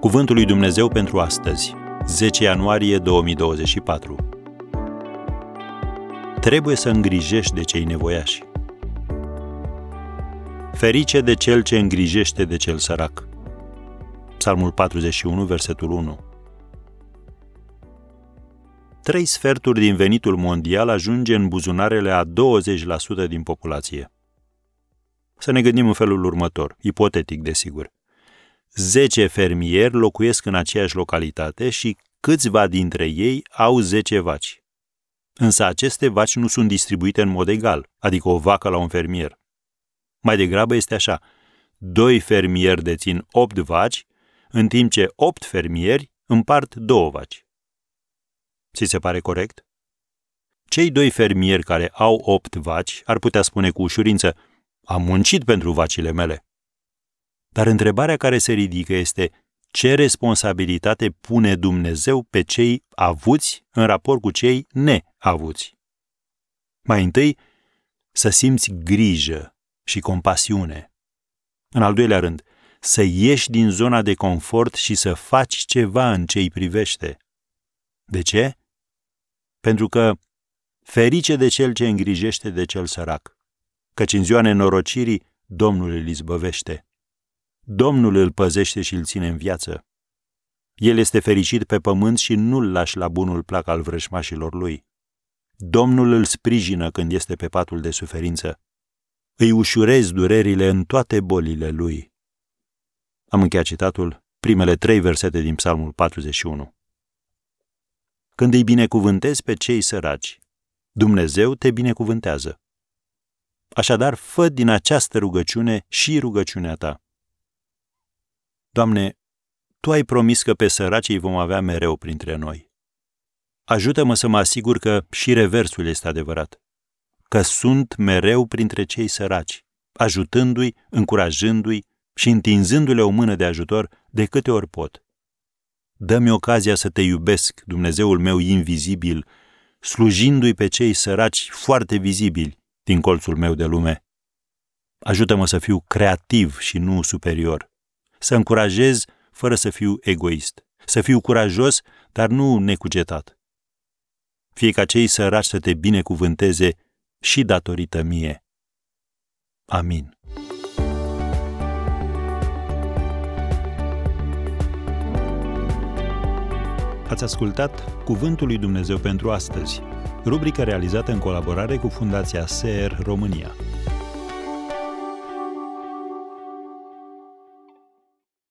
Cuvântul lui Dumnezeu pentru astăzi, 10 ianuarie 2024. Trebuie să îngrijești de cei nevoiași. Ferice de cel ce îngrijește de cel sărac. Psalmul 41, versetul 1. Trei sferturi din venitul mondial ajunge în buzunarele a 20% din populație. Să ne gândim în felul următor, ipotetic desigur. 10 fermieri locuiesc în aceeași localitate și câțiva dintre ei au 10 vaci. Însă aceste vaci nu sunt distribuite în mod egal, adică o vacă la un fermier. Mai degrabă este așa, doi fermieri dețin 8 vaci, în timp ce 8 fermieri împart două vaci. Ți se pare corect? Cei doi fermieri care au 8 vaci ar putea spune cu ușurință, am muncit pentru vacile mele. Dar întrebarea care se ridică este ce responsabilitate pune Dumnezeu pe cei avuți în raport cu cei neavuți? Mai întâi, să simți grijă și compasiune. În al doilea rând, să ieși din zona de confort și să faci ceva în ce îi privește. De ce? Pentru că ferice de cel ce îngrijește de cel sărac, căci în ziua nenorocirii Domnul îl izbăvește. Domnul îl păzește și îl ține în viață. El este fericit pe pământ și nu-l lași la bunul plac al vrășmașilor lui. Domnul îl sprijină când este pe patul de suferință. Îi ușurezi durerile în toate bolile lui. Am încheiat citatul, primele trei versete din Psalmul 41. Când îi binecuvântezi pe cei săraci, Dumnezeu te binecuvântează. Așadar, fă din această rugăciune și rugăciunea ta. Doamne, Tu ai promis că pe săracii vom avea mereu printre noi. Ajută-mă să mă asigur că și reversul este adevărat, că sunt mereu printre cei săraci, ajutându-i, încurajându-i și întinzându-le o mână de ajutor de câte ori pot. Dă-mi ocazia să te iubesc, Dumnezeul meu invizibil, slujindu-i pe cei săraci foarte vizibili din colțul meu de lume. Ajută-mă să fiu creativ și nu superior să încurajez fără să fiu egoist, să fiu curajos, dar nu necugetat. Fie ca cei săraci să te binecuvânteze și datorită mie. Amin. Ați ascultat Cuvântul lui Dumnezeu pentru astăzi, rubrica realizată în colaborare cu Fundația SER România.